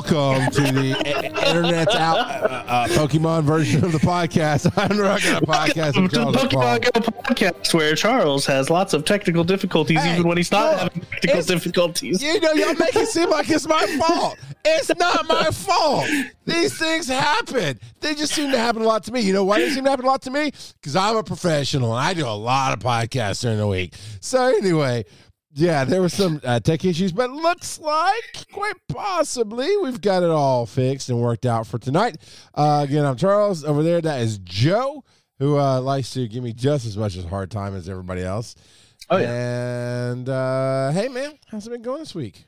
Welcome to the internet's out uh, uh, Pokemon version of the podcast. I'm rocking a podcast Welcome to the Pokemon Go podcast, where Charles has lots of technical difficulties, Hey, even when he's not look, having technical difficulties. You know, y'all make it seem like it's my fault. It's not my fault. These things happen. They just seem to happen a lot to me. You know why they seem to happen a lot to me? Because I'm a professional and I do a lot of podcasts during the week. So anyway, yeah, there were some uh, tech issues, but looks like quite possibly we've got it all fixed and worked out for tonight. Uh, again, I'm Charles. Over there, that is Joe, who uh, likes to give me just as much as hard time as everybody else. Oh, yeah. And uh, hey, man, how's it been going this week?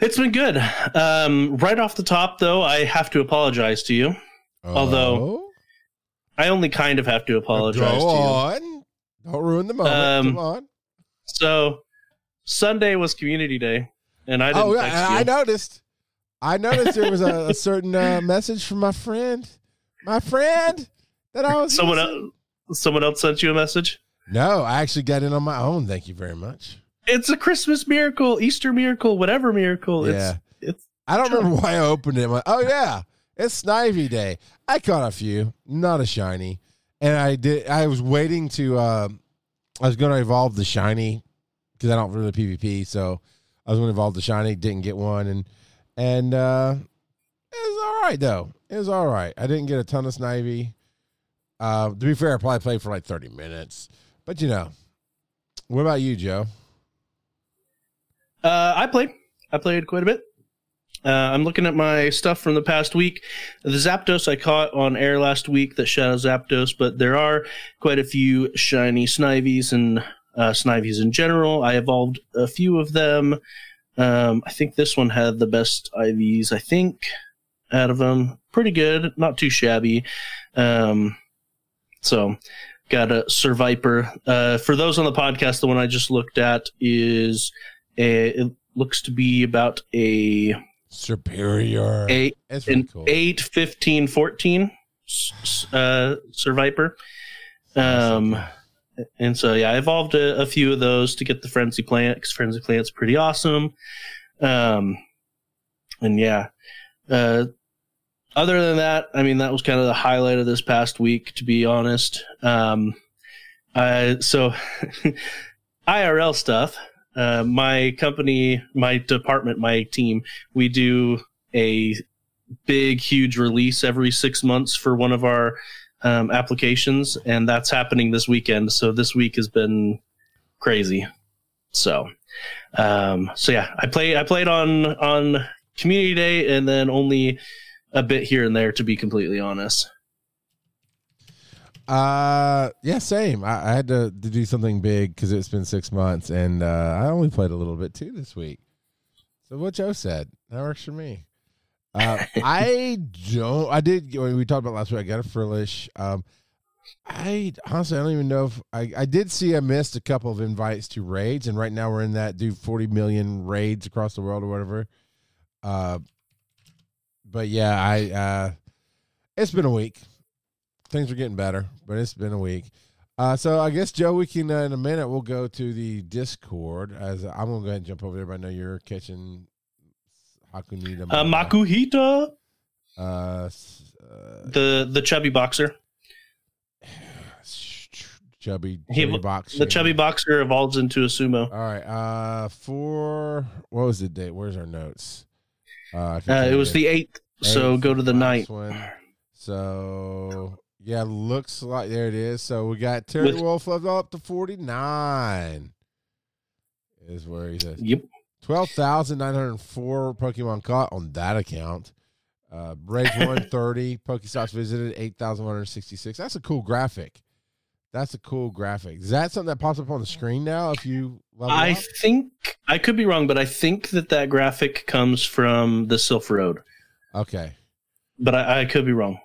It's been good. Um, right off the top, though, I have to apologize to you. Although, I only kind of have to apologize go to you. on, don't ruin the moment. Um, Come on. So, Sunday was Community Day, and I didn't Oh you. I noticed. I noticed there was a, a certain uh, message from my friend, my friend that I was. Someone using. else, someone else sent you a message. No, I actually got in on my own. Thank you very much. It's a Christmas miracle, Easter miracle, whatever miracle. Yeah. It's it's I don't remember why I opened it. Like, oh yeah, it's Snivy Day. I caught a few, not a shiny, and I did. I was waiting to. Uh, I was going to evolve the shiny because I don't really PvP, so I was to evolve the shiny. Didn't get one, and and uh, it was all right though. It was all right. I didn't get a ton of Snivy. Uh, to be fair, I probably played for like thirty minutes, but you know. What about you, Joe? Uh, I played. I played quite a bit. Uh, I'm looking at my stuff from the past week. The Zapdos I caught on air last week that Shadow Zapdos, but there are quite a few shiny Snivies and uh, Snivies in general. I evolved a few of them. Um, I think this one had the best IVs, I think, out of them. Pretty good, not too shabby. Um, so, got a Surviper. Uh, for those on the podcast, the one I just looked at is a, it looks to be about a Serperior. really an cool. 8 15 14 s- s- uh survivor um and so yeah i evolved a, a few of those to get the frenzy plant because frenzy plant's pretty awesome. Um and yeah uh other than that i mean that was kind of the highlight of this past week to be honest. Um uh so irl stuff uh, my company, my department, my team, we do a big, huge release every six months for one of our um, applications, and that's happening this weekend. So this week has been crazy. So, um, so yeah, I play. I played on on Community Day, and then only a bit here and there, to be completely honest. Uh, yeah, same. I, I had to, to do something big because it's been six months, and uh, I only played a little bit too this week. So what Joe said that works for me. Uh, I don't. I did. When we talked about last week, I got a frillish. Um, I honestly I don't even know if I. I did see I missed a couple of invites to raids, and right now we're in that do forty million raids across the world or whatever. Uh, but yeah, I. Uh, it's been a week things are getting better, but it's been a week. Uh, so I guess Joe, we can uh, in a minute we'll go to the Discord as I'm gonna go ahead and jump over there. But I know you're catching Hakunita. Uh, Makuhita, Uh, uh, the the chubby boxer, chubby, He- chubby box. the chubby boxer evolves into a sumo. All right. Uh, for what was the date? Where's our notes? Uh, Uh, it was the eighth, so go to the ninth. one. So yeah, looks like there it is. So we got Terry With- Wolf up to forty nine. Is where he says Yep. Twelve thousand nine hundred four Pokemon caught on that account. Uh, Rage one thirty Pokestops visited eight thousand one hundred sixty six. That's a cool graphic. That's a cool graphic. Is that something that pops up on the screen now? If you I up? think I could be wrong, but I think that that graphic comes from the Sylph Road. okay. But I, I could be wrong.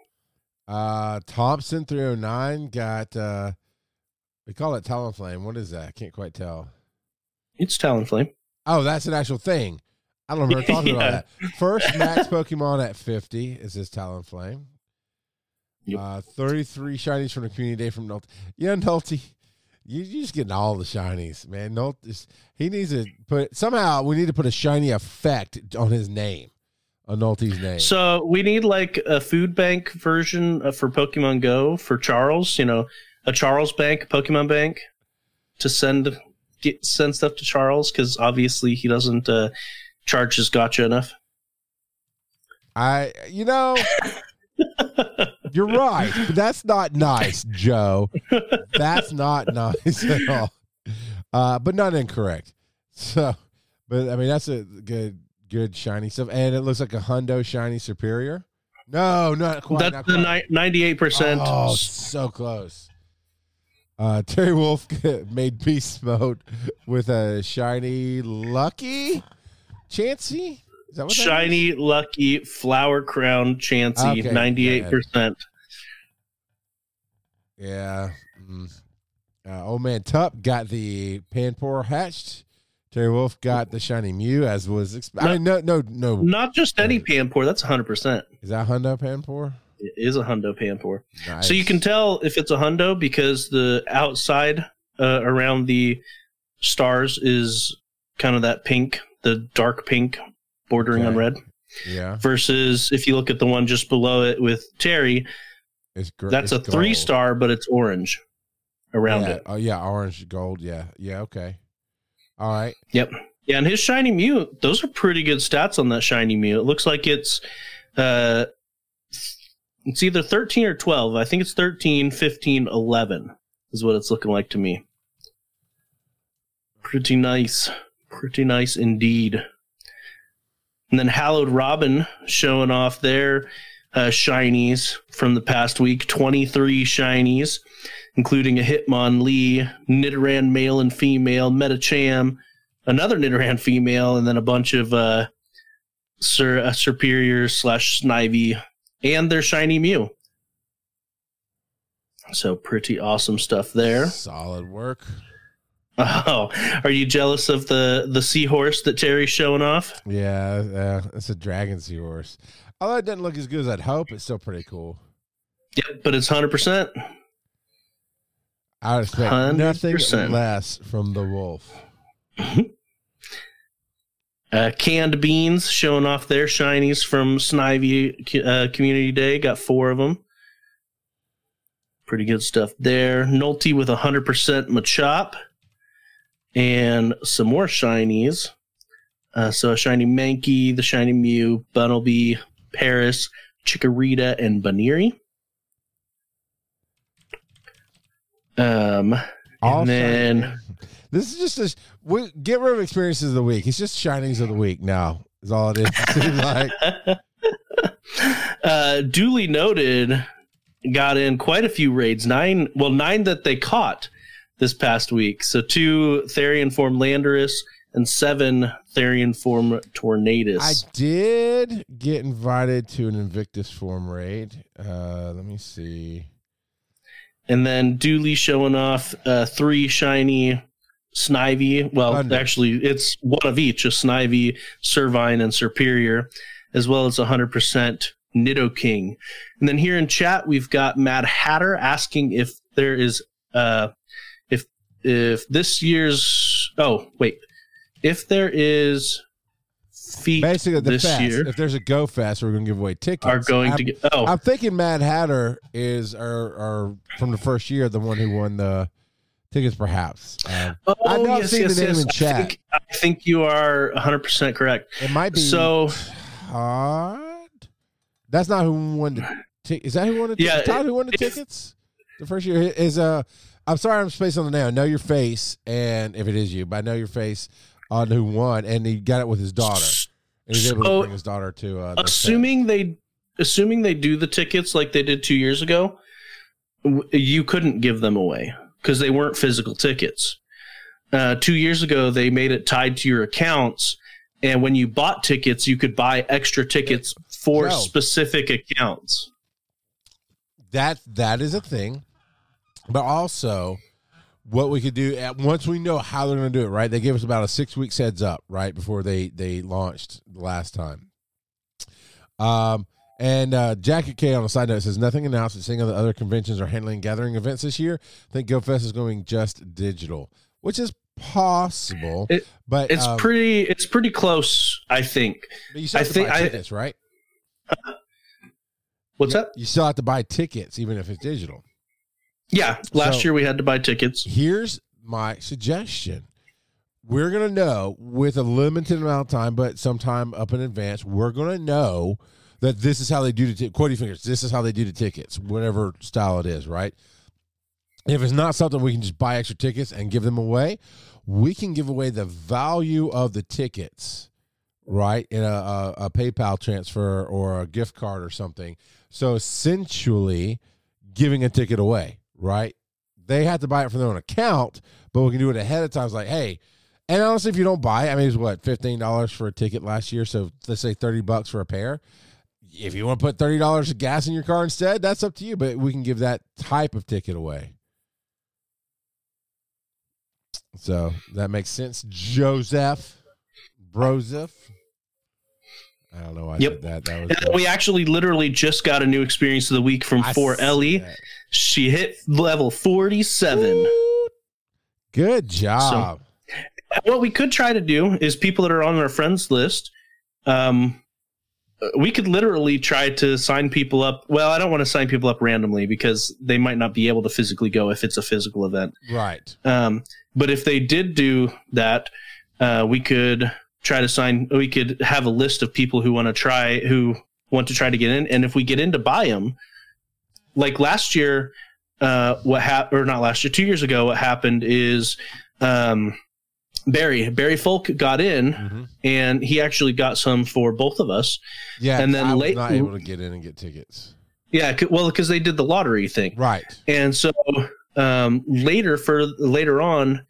Uh, Thompson three hundred nine got. uh We call it Talonflame. What is that? I can't quite tell. It's Talonflame. Oh, that's an actual thing. I don't remember talking Yeah. about that. First max Pokemon at 50 is this Talonflame. Yep. Uh, 33 shinies from the community day from Nolte. Yeah, Nolte. You you just getting all the shinies, man. No, this- he needs to put somehow. We need to put a shiny effect on his name, on Nolte's name. So we need like a food bank version uh, for Pokemon Go for Charles. You know, a Charles Bank, Pokemon Bank, to send get send stuff to Charles because obviously he doesn't uh, charge his gotcha enough. I, you know, you're right, but that's not nice, Joe. That's not nice at all. Uh, but not incorrect. So, but I mean, that's a good, good shiny stuff, and it looks like a Hundo shiny Serperior. No, not quite. That's not the quite. ninety-eight percent. Oh, so close. Uh, Terry Wolf made beast mode with a shiny lucky Chansey. Is that what that? Shiny, lucky, flower crown, Chansey, ninety-eight percent. Yeah. Mm. Uh, old man Tup got the Panpour hatched. Terry Wolf got the shiny Mew, as was. Exp- I mean, no, no, no. Not just any Panpour. That's hundred percent. Is that Hundo Panpour? It is a Hundo Panpour. Nice. So you can tell if it's a hundo because the outside uh, around the stars is kind of that pink, the dark pink bordering on red. Yeah, Versus if you look at the one just below it with Terry, it's great. that's a three star, but it's orange around yeah. it. Oh yeah, orange, gold. Yeah, yeah. Okay. All right. Yep. Yeah, and his shiny Mew, those are pretty good stats on that shiny Mew. It looks like it's uh it's either 13 or 12. I think it's 13, 15, 11 is what it's looking like to me. Pretty nice. Pretty nice indeed. And then Hallowed Robin showing off their uh, shinies from the past week 23 shinies, including a Hitmonlee, Nidoran male and female, Medicham, another Nidoran female, and then a bunch of uh, Sur- uh, Serperior slash Snivy and their shiny Mew. So pretty awesome stuff there. Solid work. Oh, are you jealous of the the seahorse that Terry's showing off? Yeah, yeah. It's a dragon seahorse. Although it doesn't look as good as I'd hope, it's still pretty cool. Yep, but it's hundred percent. I expect nothing 100%. less from the wolf. Uh, canned beans showing off their shinies from Snivy uh, Community Day. Got four of them. Pretty good stuff there. Nolte with 100% Machop. And some more shinies. Uh, so a shiny Mankey, the shiny Mew, Bunnelby, Paras, Chikorita, and Buneary. Um, All and then. This is just a we get rid of experiences of the week. It's just shinings of the week now. Is all it is. It seems like uh, duly noted, got in quite a few raids. Nine, well, nine that they caught this past week. So two Therian form Landorus and seven Therian form Tornadus. I did get invited to an Invictus form raid. Uh, let me see. and then duly showing off uh, three shiny Snivy. Well, actually, it's one of each: a Snivy, Servine, and Serperior, as well as 100% Nidoking. And then here in chat, we've got Mad Hatter asking if there is, uh, if if this year's. Oh wait, if there is feet Basically, the this fest. year If there's a go fest, we're going to give away tickets. are going I'm, to get. Oh, I'm thinking Mad Hatter is our from the first year the one who won the tickets, perhaps. Um, oh I I've seen the name in I chat. think, I think you are 100% correct. it might be So Todd. That's not who won the ticket. Is that who won the Yeah, tickets? Todd who won the tickets? The first year is uh I'm sorry I'm spacing on the name. I know your face and if it is you, but I know your face on who won and he got it with his daughter. And he's able to bring his daughter to uh assuming they assuming they do the tickets like they did two years ago you couldn't give them away because they weren't physical tickets uh, two years ago they made it tied to your accounts and when you bought tickets you could buy extra tickets for Joe. specific accounts that that is a thing. But also what we could do at once we know how they're going to do it, right? They gave us about a 6 weeks heads up, right, before they they launched the last time. Um And uh, Jackie K on a side note says nothing announced at seeing the other conventions are handling gathering events this year. I think GoFest is going just digital, which is possible. It- but It's um, pretty. It's pretty close. I think. but you still I have to think buy I- tickets, right? What's you, that? You still have to buy tickets, even if it's digital. Yeah. Last So- year we had to buy tickets. Here's my suggestion. We're gonna know with a limited amount of time, but sometime up in advance, we're gonna know that this is how they do the t- quoting fingers. This is how they do the tickets, whatever style it is, right? If it's not something we can just buy extra tickets and give them away, we can give away the value of the tickets, right, in a, a, a PayPal transfer or a gift card or something. So essentially, giving a ticket away, right? They have to buy it from their own account, but we can do it ahead of time. It's like, hey, and honestly, if you don't buy it, I mean, it's what fifteen dollars for a ticket last year. So let's say thirty bucks for a pair. If you want to put thirty dollars of gas in your car instead, that's up to you. But we can give that type of ticket away. So that makes sense, Joseph, Broseph. I don't know why I Yep. said that. That And was we actually literally just got a new experience of the week from I for see Ellie. that. She hit level forty-seven. Woot. Good job. what we could try to do is people that are on our friends list um we could literally try to sign people up. Well i don't want to sign people up randomly because they might not be able to physically go if it's a physical event. Right. um but if they did do that uh we could try to sign we could have a list of people who want to try who want to try to get in. And if we get in to buy them like last year uh what happened or not last year two years ago what happened is um barry barry folk got in Mhm. and he actually got some for both of us Yeah, And then I was late- not able to get in and get tickets. yeah c- well because they did the lottery thing Right. and so um, later for later on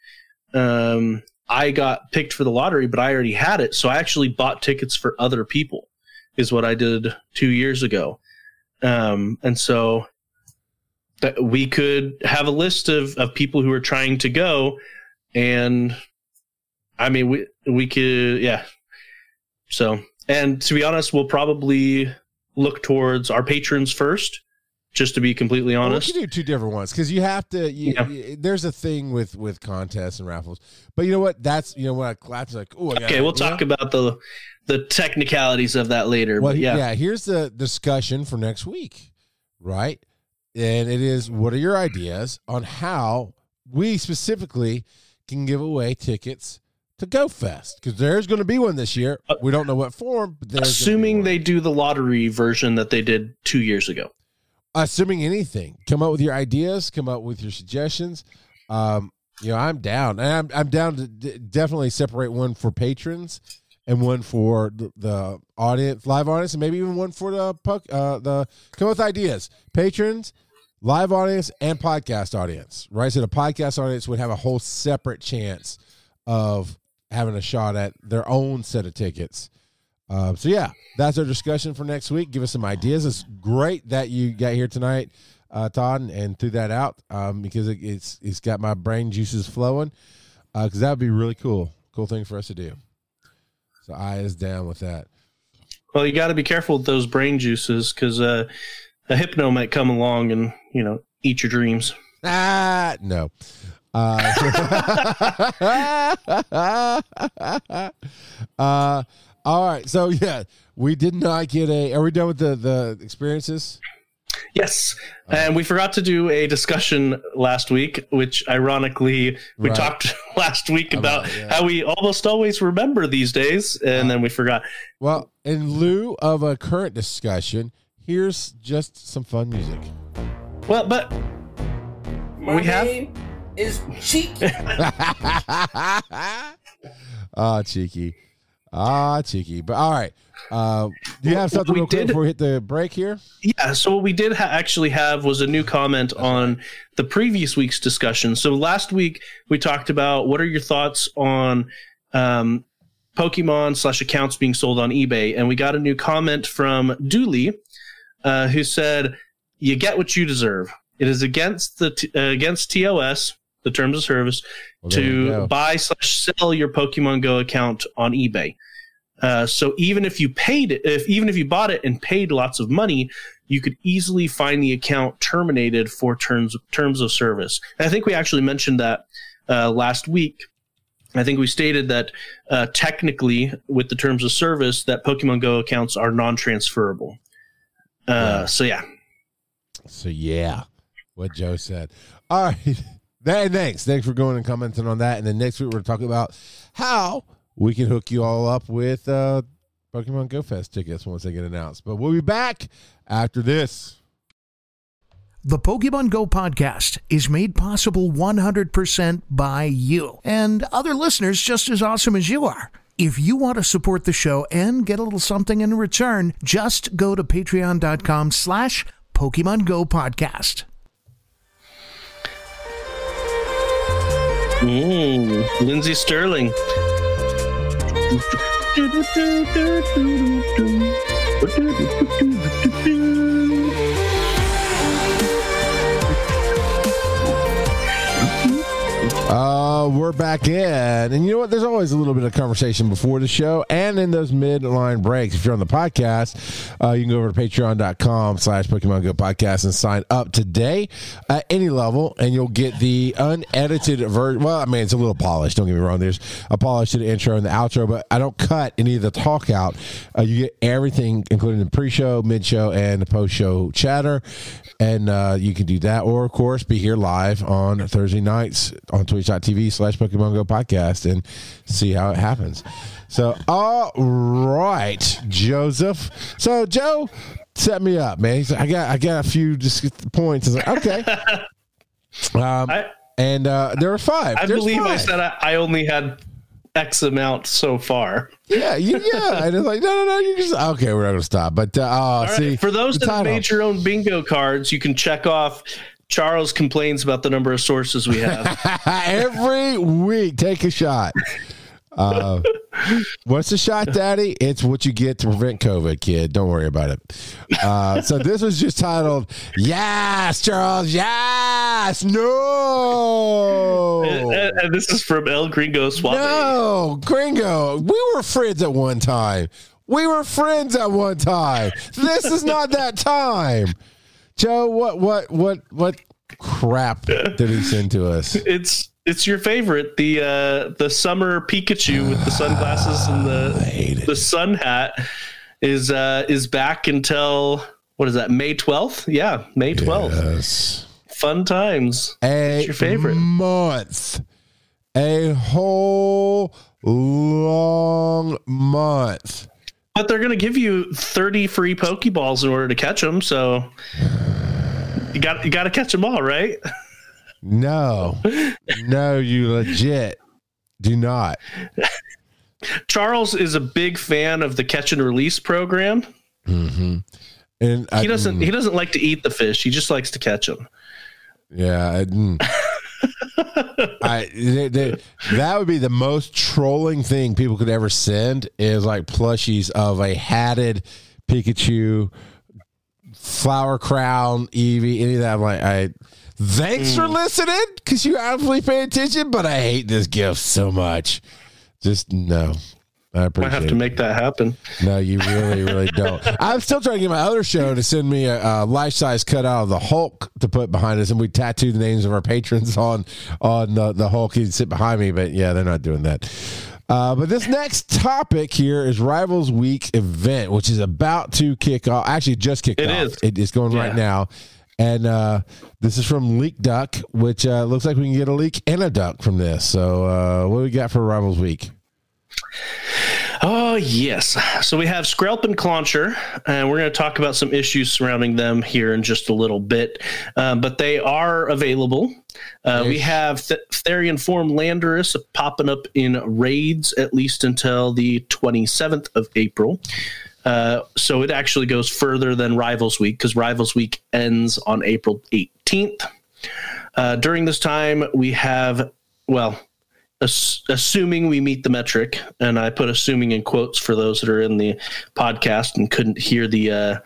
um, i got picked for the lottery but i already had it so i actually bought tickets for other people is what i did two years ago um, and so that we could have a list of, of people who are trying to go and i mean we we could yeah so and to be honest we'll probably look towards our patrons first just to be completely Well, we honest can do two different ones because you have to. You, Yeah. you- there's a thing with with contests and raffles, but you know what? That's you know when I clap, it's like, oh, Okay, we'll talk about the the technicalities of that later. Well, but yeah. yeah, Here's the discussion for next week, right? And it is, what are your ideas on how we specifically can give away tickets to GoFest? Because there's going to be one this year. We don't know what form, but there's assuming they do the lottery version that they did two years ago. assuming anything come up with your ideas come up with your suggestions um you know i'm down and i'm, I'm down to d- definitely separate one for patrons and one for the, the audience live audience and maybe even one for the puck uh the come up with ideas patrons live audience and podcast audience right so the podcast audience would have a whole separate chance of having a shot at their own set of tickets um, so yeah, that's our discussion for next week. Give us some ideas. It's great that you got here tonight, uh, Todd, and, and threw that out um, because it, it's it's got my brain juices flowing. Because that would be really cool, cool thing for us to do. So I is down with that. Well, you got to be careful with those brain juices because uh, a hypno might come along and you know eat your dreams. Ah, no. Uh, uh, all right. So yeah, we did not get a. Are we done with the the experiences? Yes, and we forgot to do a discussion last week, which ironically we Right. talked last week About, about, yeah. how we almost always remember these days, and then we forgot. Well, in lieu of a current discussion, here's just some fun music. Well, but My We have- name is Cheeky. Ah, cheeky. Ah, cheeky. But all right. Uh, do you have something We real quick did- before we hit the break here? Yeah, so what we did ha- actually have was a new comment on the previous week's discussion. So last week we talked about what are your thoughts on um, Pokemon slash accounts being sold on eBay, and we got a new comment from Dooley, uh, who said, "You get what you deserve. It is against the t- uh, against TOS, the terms of service, Well, to buy slash sell your Pokemon Go account on eBay." Uh, so even if you paid it, if even if you bought it and paid lots of money, you could easily find the account terminated for terms terms of service. And I think we actually mentioned that uh, last week. I think we stated that uh, technically, with the terms of service, that Pokemon Go accounts are non-transferable. Uh, Yeah. So yeah, So yeah, what Joe said. All right. Th- Thanks. Thanks for going and commenting on that. And then next week we're talking about how we can hook you all up with uh, Pokemon Go Fest tickets once they get announced. But we'll be back after this. The Pokemon Go podcast is made possible 100% by you and other listeners just as awesome as you are. If you want to support the show and get a little something in return, just go to patreon.com slash Pokemon Go podcast. Mm, Lindsey Stirling. Uh, we're back in. And you know what? There's always a little bit of conversation before the show and in those midline breaks. If you're on the podcast, uh, you can go over to patreon.com slash Pokemon Go podcast and sign up today at any level, and you'll get the unedited version. Well, I mean, it's a little polished. Don't get me wrong. There's a polish to the intro and the outro, but I don't cut any of the talk out. Uh, you get everything, including the pre show, mid show, and the post show chatter. And uh, you can do that, or of course, be here live on Thursday nights on twitch.tv slash Pokemon Go podcast and see how it happens. So, all right, Joseph. So, Joe set me up, man. Like, I got, I got a few just points. I was like, okay. Um, I, and uh, there were five. I There's believe I said I, I only had X amount so far. Yeah, you, yeah. And it's like, no, no, no. You just okay. We're not gonna stop. But uh, oh, right, see, For those that made your own bingo cards, you can check off. Charles complains about the number of sources we have. every week, take a shot. Uh, what's the shot, Daddy? It's what you get to prevent COVID, kid. Don't worry about it. Uh, so this was just titled "Yes, Charles. Yes, no." and, and this is from El Gringo Suave. No, Gringo, we were friends at one time. We were friends at one time. This is not that time. Joe, what what what what crap did he send to us? It's it's your favorite, the uh, the summer Pikachu with the sunglasses and the the sun hat is uh, is back until what is that? May twelfth? Yeah, May twelfth. Yes. Fun times. A your favorite? month. A whole long month. But they're going to give you 30 free Pokeballs in order to catch them. So you got you got to catch them all, right? No. no, you legit do not. Charles is a big fan of the catch and release program. Mm-hmm. And I- He doesn't mm, he doesn't like to eat the fish. He just likes to catch them. Yeah, I, mm. I they, they, that would be the most trolling thing people could ever send is like plushies of a hatted Pikachu, flower crown, Eevee, any of that. I'm like, I thanks for mm. listening because you obviously pay attention, but I hate this gift so much. Just no. I appreciate have it. to make that happen. No, you really, really don't. I'm still trying to get my other show to send me a, a life size cutout of the Hulk to put behind us, and we tattoo the names of our patrons on on the, the Hulk. He'd sit behind me, but yeah, they're not doing that. Uh, but this next topic here is Rivals Week event, which is about to kick off. Actually, just kicked It off. is. It is going right now. And uh, this is from Leak Duck, which uh, looks like we can get a leak and a duck from this. So, uh, what do we got for Rivals Week? Oh, yes. So we have Skrelp and Clauncher, and we're going to talk about some issues surrounding them here in just a little bit. Um, but they are available. Uh, we have Th- Therian Form Landorus popping up in raids at least until the 27th of April. Uh, so it actually goes further than Rivals Week because Rivals Week ends on April 18th. Uh, during this time, we have, well, ass- assuming we meet the metric, and I put assuming in quotes for those that are in the podcast and couldn't hear the uh,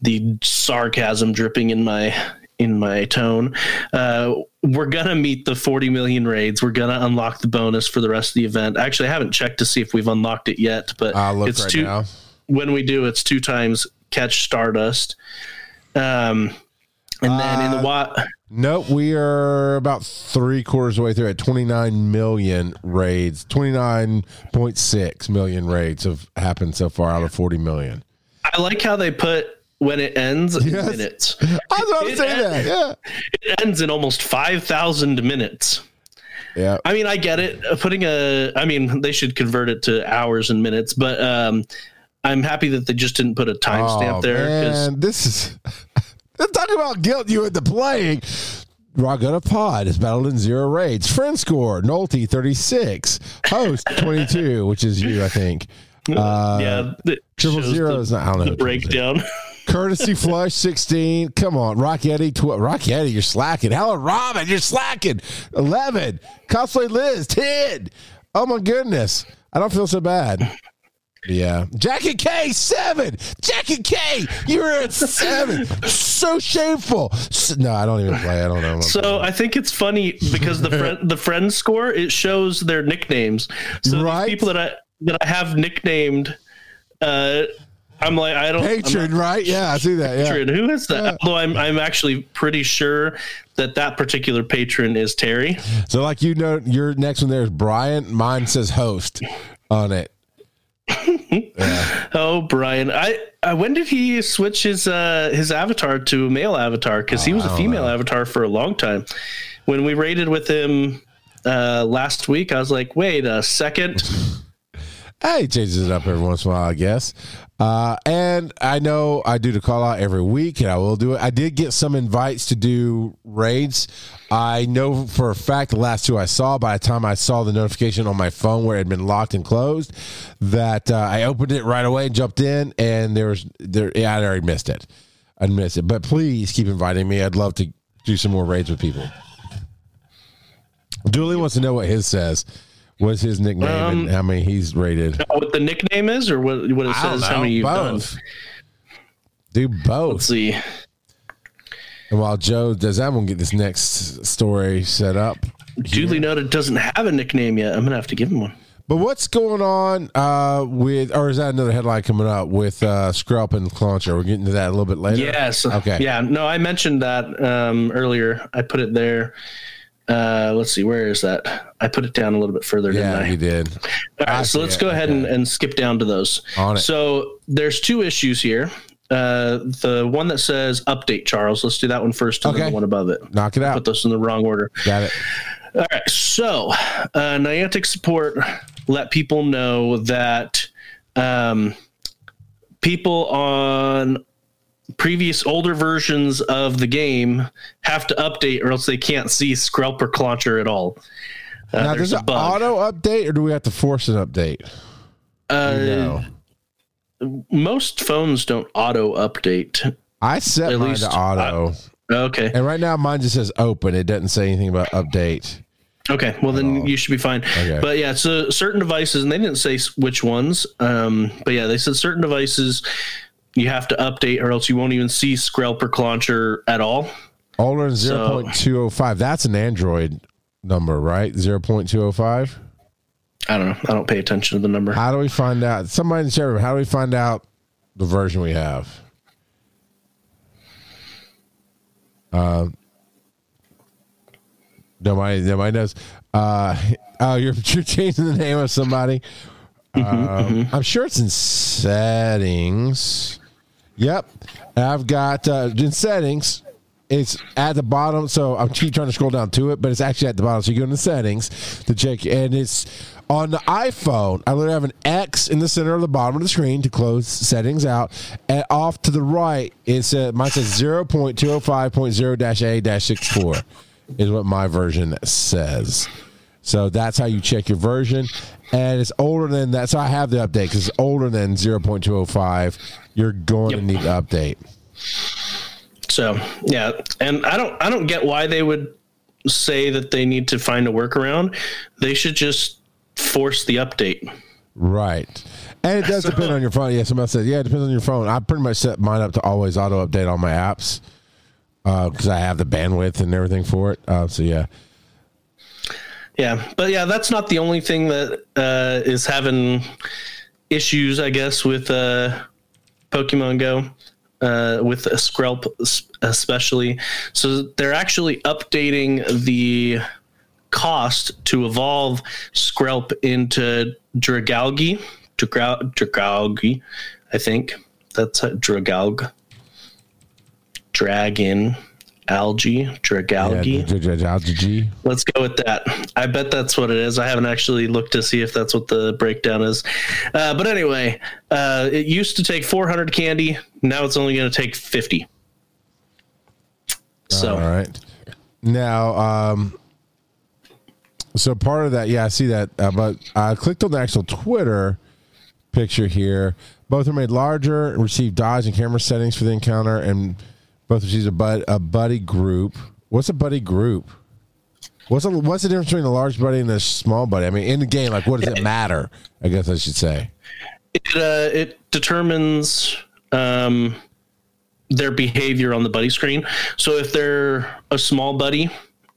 the sarcasm dripping in my in my tone. Uh, we're gonna meet the 40 million raids. We're gonna unlock the bonus for the rest of the event. Actually, I haven't checked to see if we've unlocked it yet, but it's right two. now. When we do, it's two times catch Stardust. Um, and then in the Uh, wa- Nope, we are about three quarters of the way through at 29 million raids. 29.6 million raids have happened so far out of 40 million. I like how they put when it ends in Yes. minutes. I was about to say that. Yeah. It ends in almost 5,000 minutes. Yeah. I mean, I get it. Uh, Putting a, I mean, they should convert it to hours and minutes, but um, I'm happy that they just didn't put a timestamp Oh, there Man, this is talking about guilt you into playing. Raguna Pod is battled in zero raids. Friend score, Nolte 36. Host 22, which is you, I think. Uh, yeah, Triple zero is not, I don't know. the who triple zero- breakdown. Courtesy Flush 16. Come on. Rocketti 12. Rocketti, you're slacking. Helen Robin, you're slacking. 11. Cosplay Liz 10. Oh my goodness. I don't feel so bad. Yeah. Jackie K, seven. Jackie K, you're at seven. so shameful. S- No, I don't even play. I don't know. So I think it's funny because the friend the friend score it shows their nicknames. So Right. people that I that I have nicknamed, uh, I'm like I don't I'm not Patron, right? Yeah, I see that. Yeah. patron. Who is that? Yeah. Although I'm I'm actually pretty sure that that particular patron is Terry. So, like, you know, your next one there is Brian. Mine says host on it. Oh, Brian. I, I when did he switch his uh his avatar to a male avatar? Because he was a female avatar for a long time. When we raided with him uh last week, I was like, wait a second. Hey, he changes it up every once in a while, I guess. Uh, and I know I do the call out every week, and I will do it. I did get some invites to do raids. I know for a fact the last two I saw, by the time I saw the notification on my phone where it had been locked and closed, that uh, I opened it right away and jumped in, and there was there. Yeah, I already missed it. I missed it. But please keep inviting me. I'd love to do some more raids with people. Dooley wants to know what his says. What's his nickname Um, and how many he's rated? what the nickname is, or what what it I says? How many you've both. done? Do both. Let's see. And while Joe does that, we'll get this next story set up. Duly noted doesn't have a nickname yet. I'm gonna have to give him one. But what's going on uh, with, or is that another headline coming up with uh, Skrelp and Clauncher? We're getting to that a little bit later. Yes. Okay. Yeah. No, I mentioned that um, earlier. I put it there. Uh, let's see. Where is that? I put it down a little bit further, didn't Yeah, I? you did. All I so let's it. go ahead and, and skip down to those. On it. So there's two issues here. Uh, the one that says update, Charles. Let's do that one first, and then Okay. the one above it. Knock it out. Put those in the wrong order. Got it. All right. So uh, Niantic support let people know that um, people on previous older versions of the game have to update, or else they can't see Skrelp or Clauncher at all. Uh, now, there's does a an auto update, or do we have to force an update? Uh, no. Most phones don't auto update. I set at mine least to auto, Okay. and right now mine just says open. It doesn't say anything about update. Okay. Well, then you should be fine. Okay. But yeah, so certain devices, and they didn't say which ones. Um, but yeah, they said certain devices you have to update, or else you won't even see Skrelp or Clauncher at all. Older than 0.205. That's an Android number, right? 0.205. I don't know. I don't pay attention to the number. How do we find out? Somebody in the chat room, how do we find out the version we have? Um, nobody, nobody knows. Uh, oh, you're, you're changing the name of somebody. Um, I'm sure it's in settings. Yep, I've got uh, in settings. It's at the bottom, so I'm keep trying to scroll down to it, but it's actually at the bottom. So you go into settings to check, and it's on the iPhone. I literally have an X in the center of the bottom of the screen to close settings out, and off to the right, it says mine says 0.205.0-A-64 is what my version says. So that's how you check your version, and it's older than that. So I have the update because it's older than 0.205. You're going to need to update. So yeah, and I don't I don't get why they would say that they need to find a workaround. They should just force the update. Right. And it does depend on your phone. Yeah, somebody said, yeah, it depends on your phone. I pretty much set mine up to always auto update all my apps. because I have the bandwidth and everything for it. Uh, so yeah, Yeah, but yeah, that's not the only thing that uh, is having issues, I guess, with uh, Pokemon Go, uh, with a Skrelp especially. So they're actually updating the cost to evolve Skrelp into Dragalgi. Dragalgi, I think. That's a Dragalg. Dragon. Algae. Dragalge. yeah. Let's go with that. I bet that's what it is. I haven't actually looked to see if that's what the breakdown is. Uh, but anyway, uh, it used to take 400 candy. Now it's only going to take 50. So, All right. Now, um, so part of that, yeah, I see that, uh, but I clicked on the actual Twitter picture here. Both are made larger and receive dodge and camera settings for the encounter, and both receive a, bud, a buddy group. What's a buddy group? What's the what's the difference between a large buddy and a small buddy? I mean, in the game, like, what does it matter? I guess I should say. it, uh, it determines um, their behavior on the buddy screen. So if they're a small buddy,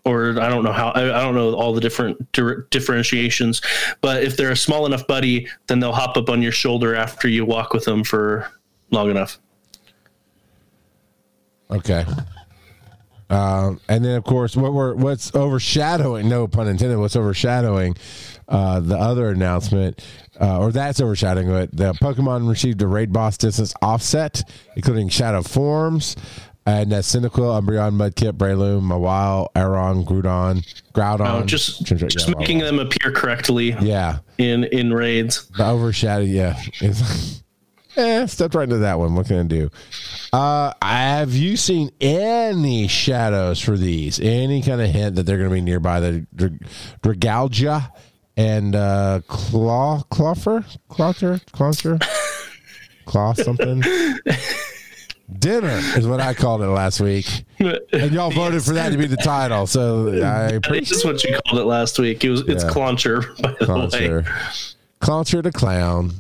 or I don't know how I, I don't know all the different differentiations, but if they're a small enough buddy, then they'll hop up on your shoulder after you walk with them for long enough. Okay. Um, and then, of course, what we're what's overshadowing, no pun intended, what's overshadowing uh, the other announcement, uh, or that's overshadowing it. The Pokemon received a raid boss distance offset, including Shadow Forms, and that's Cyndaquil, Umbreon, Mudkip, Breloom, Mawile, Aron, Groudon, Groudon. Oh, just just yeah, making them appear correctly Yeah. in in raids. The overshadow, yeah. It's- eh, stepped right into that one. What can I do? Uh, have you seen any shadows for these? Any kind of hint that they're going to be nearby the Dr- Dragalgia and uh, Claw Clawfer Clawter Clawter Claw something? Dinner is what I called it last week, and y'all voted for that to be the title. So I appreciate is what you called it last week. It was it's Yeah. Clauncher, by the way. Clauncher. The clown.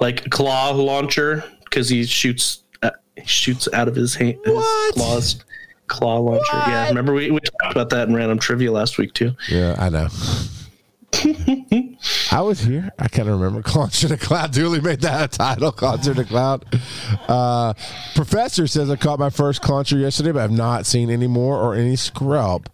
like claw launcher because he shoots uh, he shoots out of his, hand, his claws. Claw launcher. Yeah, remember we, we talked about that in random trivia last week too. Yeah, I know. I was here. I can't remember. Concert of Cloud. Dooley made that a title. Concert of Cloud. Uh, Professor says I caught my first Concher yesterday, but I've not seen any more or any Skrelp.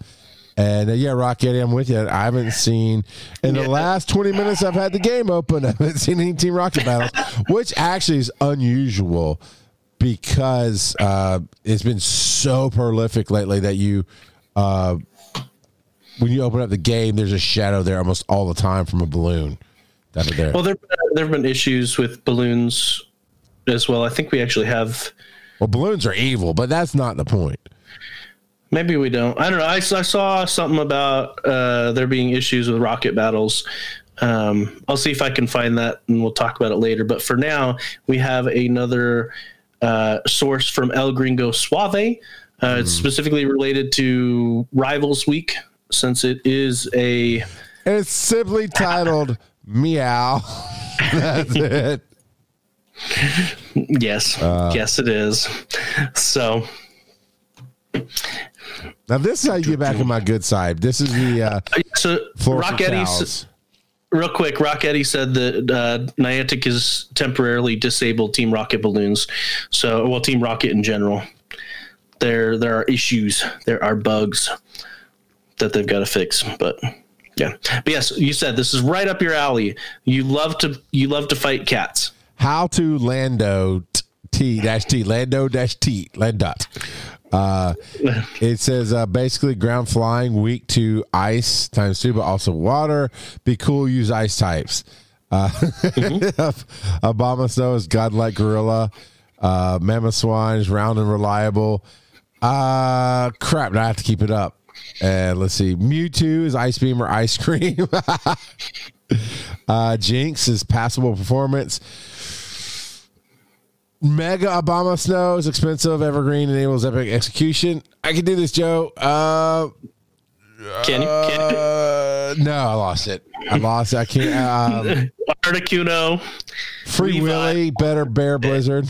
And uh, yeah, Rock Eddie, I'm with you. I haven't seen in the Yeah. last 20 minutes I've had the game open. I haven't seen any Team Rocket battles, which actually is unusual because uh, it's been so prolific lately that you. Uh, when you open up the game, there's a shadow there almost all the time from a balloon that are there. Well, there there have been issues with balloons as well. I think we actually have. Well, balloons are evil, but that's not the point. Maybe we don't. I don't know. I, I saw something about uh, there being issues with rocket battles. Um, I'll see if I can find that and we'll talk about it later. But for now, we have another uh, source from El Gringo Suave. Uh, It's specifically related to Rivals Week since it is a. It's simply titled Meow. that's it. Yes. yes, it is. So. Now, this is how you get back on my good side. This is the uh, So floor Rock Eddie, real quick, Rock Eddie said that uh, Niantic is temporarily disabled Team Rocket balloons. So, well, Team Rocket in general. There, there are issues. There are bugs that they've got to fix. But yeah, but yes, you said this is right up your alley. You love to, you love to fight cats. How to Lando T dash T Lando dash T Landot. Uh, it says uh, basically ground flying, weak to ice times two, but also water. Be cool, use ice types. Uh, Abomasnow is godlike gorilla. Uh, Mamoswine is round and reliable. Uh, crap, I have to keep it up. And let's see. Mewtwo is ice beam or ice cream. uh, Jynx is passable performance. Mega Abomasnow is expensive. Evergreen enables epic execution. I can do this, Joe. Uh, Can you? Can you? uh, no, I lost it. I lost it. I can't. Um, Articuno. Free Levi. Willy, better Bear Blizzard.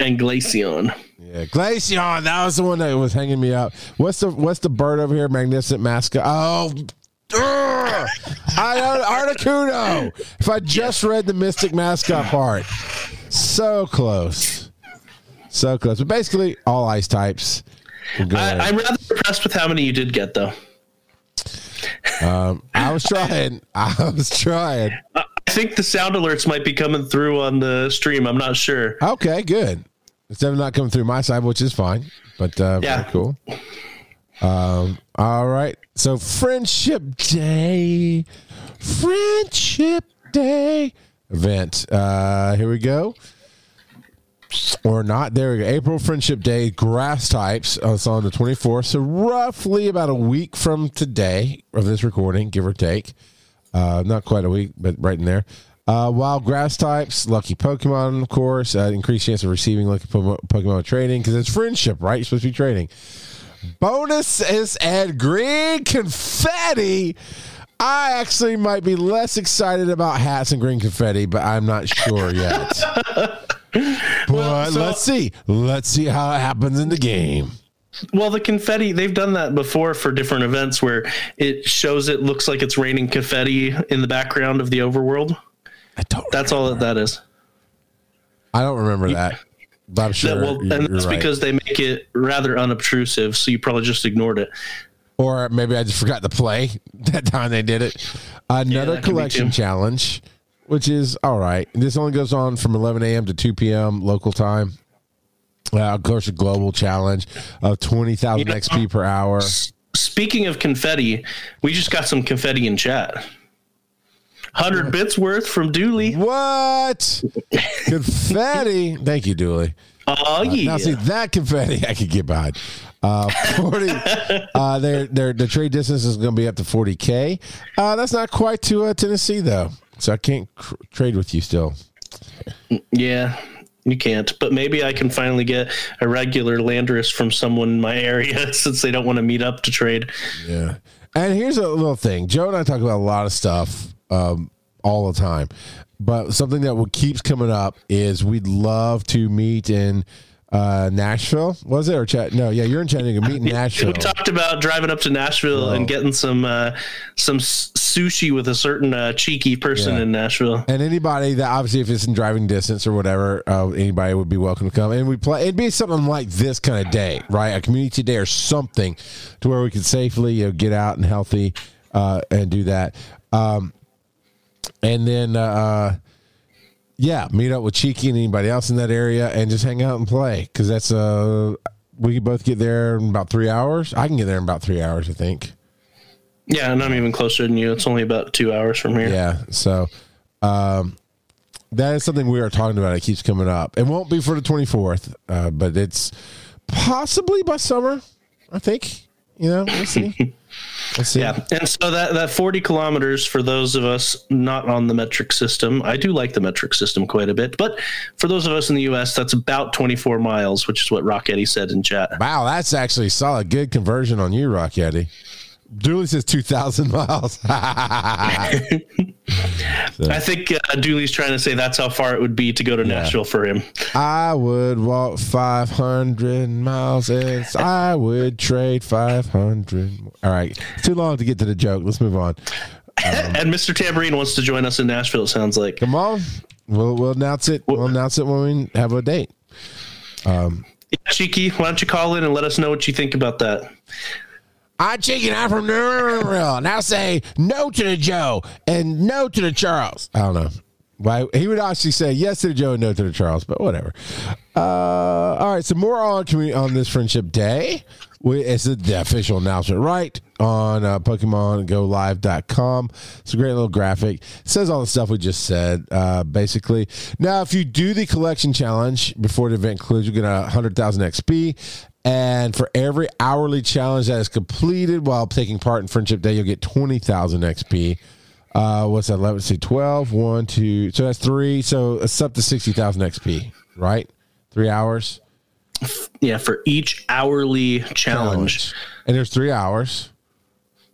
And Glaceon. Yeah, Glaceon. That was the one that was hanging me up. What's the What's the bird over here? Magnificent mascot. Oh. ugh! I Articuno. If I just read the Mystic mascot part, so close, so close. But basically, all ice types. will go in. I, I'm rather impressed with how many you did get, though. Um, I was trying. I was trying. I think the sound alerts might be coming through on the stream. I'm not sure. Okay, good. It's definitely not coming through my side, which is fine. But uh, Yeah. cool. Um, all right. So Friendship Day, Friendship Day event. Uh, here we go. Or not. There we go. April Friendship Day, grass types. Uh, it's on the 24th. So roughly about a week from today of this recording, give or take. Uh, not quite a week, but right in there. Uh, wild grass types, lucky Pokemon, of course, uh, increased chance of receiving lucky po- Pokemon trading because it's friendship, right? You're supposed to be trading. Bonuses and green confetti. I actually might be less excited about hats and green confetti, but I'm not sure yet. but so- let's see. Let's see how it happens in the game. Well, the confetti, they've done that before for different events where it shows it looks like it's raining confetti in the background of the overworld. I don't. That's all that that is. I don't remember that. But I'm sure. That- well, and that's right. because they make it rather unobtrusive, so you probably just ignored it. or maybe I just forgot to play that time they did it. Another be collection challenge, which is all right. This only goes on from 11 a.m. to 2 p.m. local time. Uh, of course, a global challenge of 20,000 Yeah. XP per hour. Speaking of confetti, we just got some confetti in chat. 100 bits worth from Dooley. What? confetti. Thank you, Dooley. Oh, yeah. Now, see that confetti I could get behind. Uh, forty. uh, their their the trade distance is going to be up to forty k. Uh, that's not quite to uh, Tennessee though, so I can't cr- trade with you still. Yeah, you can't. But maybe I can finally get a regular Landorus from someone in my area since they don't want to meet up to trade. Yeah. And here's a little thing. Joe and I talk about a lot of stuff um, all the time, but something that keeps coming up is we'd love to meet in uh, Nashville. Was it or chat? No, yeah, you're in Chattanooga. Meet in Nashville. We talked about driving up to Nashville and getting some uh, some s- sushi with a certain uh, cheeky person Yeah. in Nashville. And anybody that obviously, if it's in driving distance or whatever, uh, anybody would be welcome to come. And we play. It'd be something like this kind of day, right? A community day or something, to where we could safely you know, get out and healthy uh, and do that. Um, and then, uh, yeah, meet up with Cheeky and anybody else in that area, and just hang out and play because that's uh, we could both get there in about three hours. I can get there in about three hours, I think. Yeah, and I'm even closer than you. It's only about two hours from here. Yeah. So um, that is something we are talking about. It keeps coming up. It won't be for the 24th, uh, but it's possibly by summer, I think. You know, we'll see. Yeah, and so that that 40 kilometers for those of us not on the metric system, I do like the metric system quite a bit. But for those of us in the U.S., that's about 24 miles, which is what Rock Eddie said in chat. Wow, that's actually solid. Good conversion on you, Rock Yeti. Dooley says 2,000 miles. I think uh, Dooley's trying to say that's how far it would be to go to Nashville for him. I would walk 500 miles. And I would trade 500. All right. It's too long to get to the joke. Let's move on. and Mr. Tambourine wants to join us in Nashville. It sounds like. Come on. We'll, we'll announce it. We'll announce it when we have a date. Yeah, Cheeky, why don't you call in and let us know what you think about that? I chicken out from Nuremberg. Now say no to the Joe and no to the Charles. I don't know. Why he would actually say yes to the Joe and no to the Charles, but whatever. Uh, all right, so more on on this friendship day. We, it's the, official announcement right on uh, PokemonGoLive.com. It's a great little graphic. It says all the stuff we just said, uh, basically. Now, if you do the collection challenge before the event concludes, you get a 100,000 XP. And for every hourly challenge that is completed while taking part in Friendship Day, you'll get 20,000 XP. Uh, what's that? 11, let's see, 12, 1, 2. So that's three. So it's up to 60,000 XP, right? Three hours. Yeah, for each hourly challenge. And there's three hours.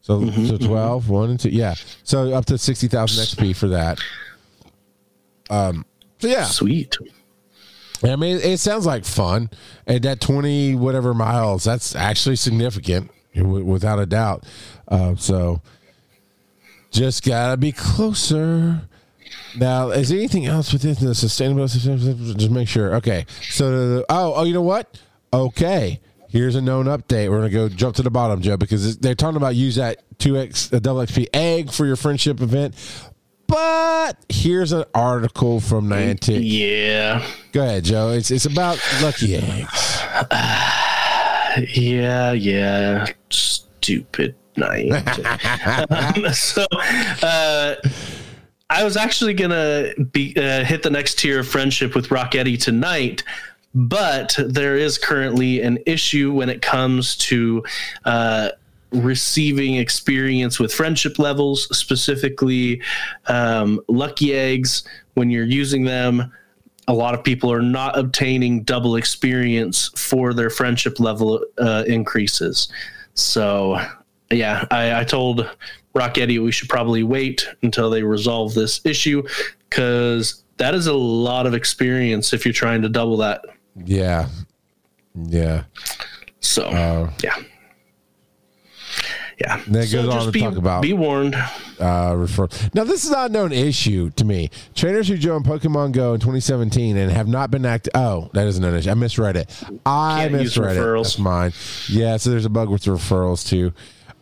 So, so 12, 1 and 2. Yeah. So up to 60,000 XP for that. Um, so yeah. Sweet. I mean, it sounds like fun, and that twenty whatever miles, that's actually significant, without a doubt. Uh, so, just gotta be closer. Now, is there anything else within the sustainable? Just make sure. Okay. So, oh, oh, you know what? Okay. Here's a known update. We're gonna go jump to the bottom, Joe, because they're talking about use that two x a double XP egg for your friendship event. But here's an article from Niantic. Yeah. Go ahead, Joe. It's it's about lucky eggs. Yeah, yeah. Stupid night. um, so, uh, I was actually gonna be uh, hit the next tier of friendship with Rocketti tonight, but there is currently an issue when it comes to uh, receiving experience with friendship levels, specifically um, lucky eggs. When you're using them, a lot of people are not obtaining double experience for their friendship level uh, increases. So, yeah, I, I told Eddie we should probably wait until they resolve this issue because that is a lot of experience if you're trying to double that. Yeah, yeah. So, Uh, yeah. Yeah. Then it So goes on to be, talk about- Be warned. uh, refer. Now, this is not a known issue to me. Trainers who joined Pokemon Go in 2017 and have not been active. Oh, that is a known issue. I misread it. I Can't misread it. That's mine. Yeah, so there's a bug with the referrals too.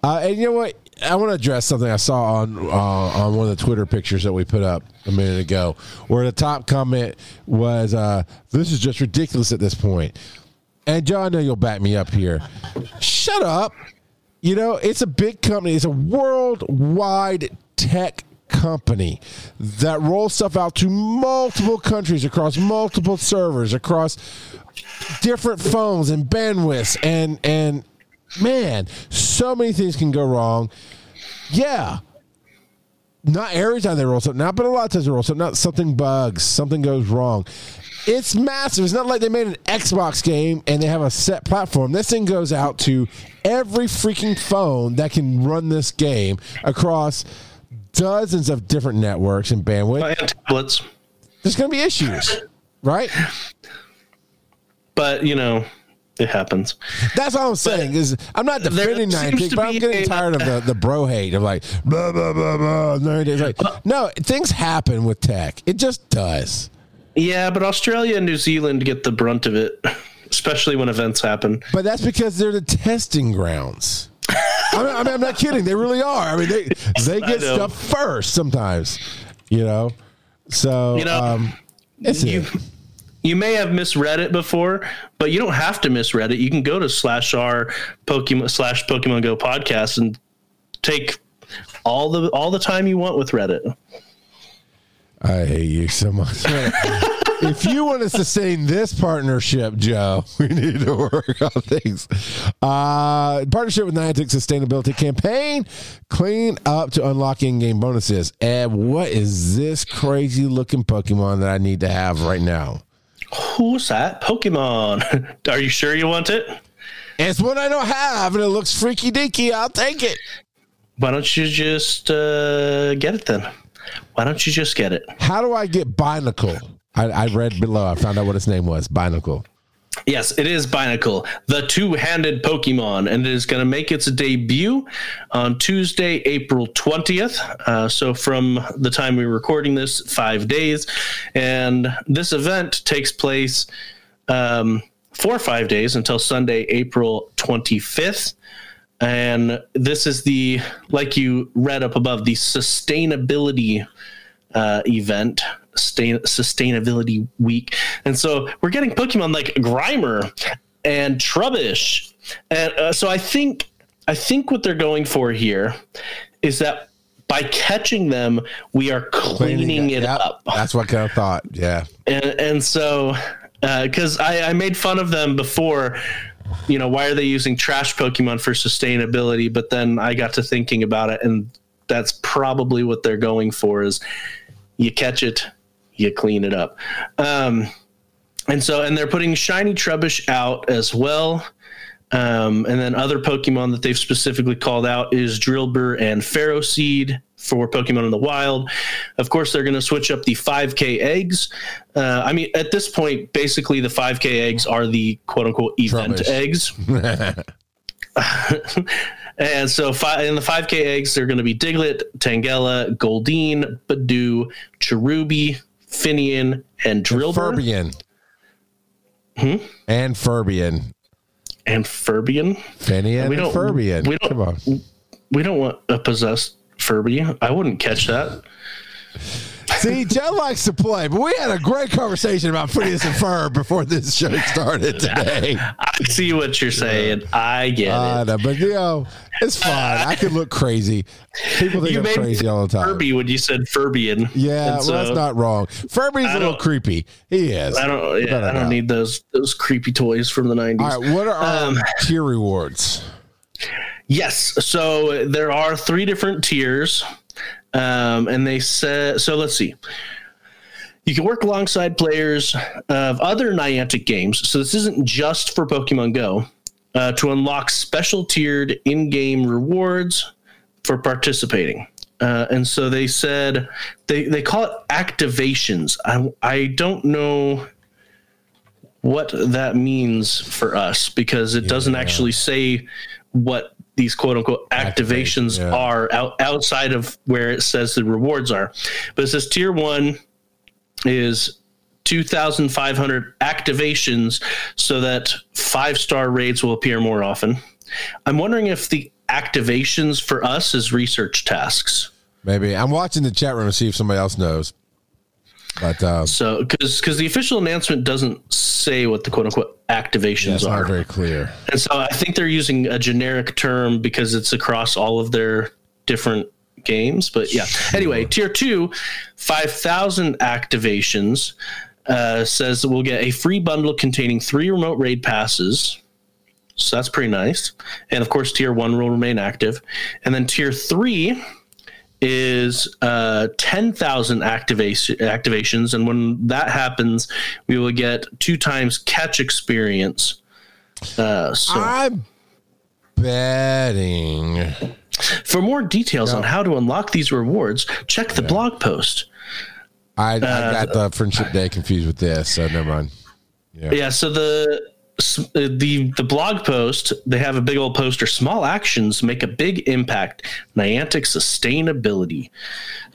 Uh, and you know what? I want to address something I saw on uh, on one of the Twitter pictures that we put up a minute ago, where the top comment was, uh, "This is just ridiculous at this point." And John, I know you'll back me up here. Shut up. You know, it's a big company. It's a worldwide tech company that rolls stuff out to multiple countries across multiple servers across different phones and bandwidths and and man, so many things can go wrong. Yeah. Not every time they roll something out, but a lot of times they roll something out. Something bugs, something goes wrong. It's massive. It's not like they made an Xbox game and they have a set platform. This thing goes out to every freaking phone that can run this game across dozens of different networks and bandwidth. And tablets. There's going to be issues, right? But, you know, it happens. That's all I'm saying. Is I'm not defending there seems but I'm getting a- tired of the, the bro hate of like blah blah blah blah. It's like no, things happen with tech. It just does. Yeah, but Australia and New Zealand get the brunt of it, especially when events happen. But that's because they're the testing grounds. I mean, I mean, I'm not kidding. They really are. I mean, they they get stuff first sometimes. You know, so You know, um, you it. you may have misread it before, but you don't have to misread it. You can go to slash r Pokemon slash Pokemon Go podcast and take all the all the time you want with Reddit. I hate you so much. if you want to sustain this partnership, Joe, we need to work on things. Uh, partnership with Niantic Sustainability Campaign, clean up to unlock in-game bonuses. And what is this crazy looking Pokemon that I need to have right now? Who's that Pokemon? Are you sure you want it? It's one I don't have, and it looks freaky deaky. I'll take it. Why don't you just uh, get it then? Why don't you just get it? How do I get Binacle? I, I read below. I found out what its name was. Binacle. Yes, it is Binacle, the two-handed Pokemon, and it is going to make its debut on Tuesday, April twentieth. Uh, so from the time we're recording this, five days, and this event takes place um, for five days until Sunday, April twenty-fifth. And this is the, like you read up above, the sustainability uh, event, sustain- sustainability week. And so we're getting Pokemon like Grimer and Trubbish. And uh, so I think I think what they're going for here is that by catching them, we are cleaning it Yep, up. That's what i kind of thought. Yeah. And and so because I, I made fun of them before, you know, why are they using trash Pokemon for sustainability? But then I got to thinking about it, and that's probably what they're going for: is you catch it, you clean it up. Um, and so, and they're putting shiny Trubbish out as well. Um, and then other Pokemon that they've specifically called out is Drilbur and Ferroseed for Pokemon in the wild. Of course, they're going to switch up the 5K eggs. Uh, I mean, at this point, basically the 5K eggs are the quote unquote event eggs. and so fi- in the 5K eggs, they're going to be Diglett, Tangela, Goldeen, Budew, Cherubi, Finneon, and Drilbur. Furbian. Hmm? And Furbian. and Furbian. Finneon We and don't- Furbian. we don't- Come on. We don't want a possessed Furby. I wouldn't catch that. See, Joe likes to play, but we had a great conversation about Phineas and Ferb before this show started today. I see what you're saying. I get I it. know, but you know, it's fine. I could look crazy. People think You I'm crazy all the time. Furby when you said Furbian. Yeah, And well, so that's not wrong. Furby's a little creepy. He is. I don't. Yeah, I don't need those those creepy toys from the '90s. All right, what are our Um, tier rewards? Yes. So there are three different tiers. Um, and they said, so let's see. You can work alongside players of other Niantic games. So this isn't just for Pokemon Go uh, to unlock special tiered in game rewards for participating. Uh, and so they said they, they call it activations. I, I don't know what that means for us because it doesn't actually say what these quote unquote activations Activate, yeah. are out, outside of where it says the rewards are. But it says tier one is 2,500 activations so that five star raids will appear more often. I'm wondering if the activations for us is research tasks. Maybe I'm watching the chat room to see if somebody else knows. But uh, So, because because the official announcement doesn't say what the quote unquote yeah, activations it's are. not very clear. And so I think they're using a generic term because it's across all of their different games. But yeah. Anyway, tier two, 5,000 activations uh, says that we'll get a free bundle containing three remote raid passes. So that's pretty nice. And of course, tier one will remain active. And then tier three is uh, 10,000 activation, activations. And when that happens, we will get two times catch experience. Uh, so I'm betting. for more details on how to unlock these rewards, check the blog post. I, I Uh, got the friendship day confused with this, so never mind. Yeah, so the the the blog post they have a big old poster. Small actions make a big impact. Niantic sustainability.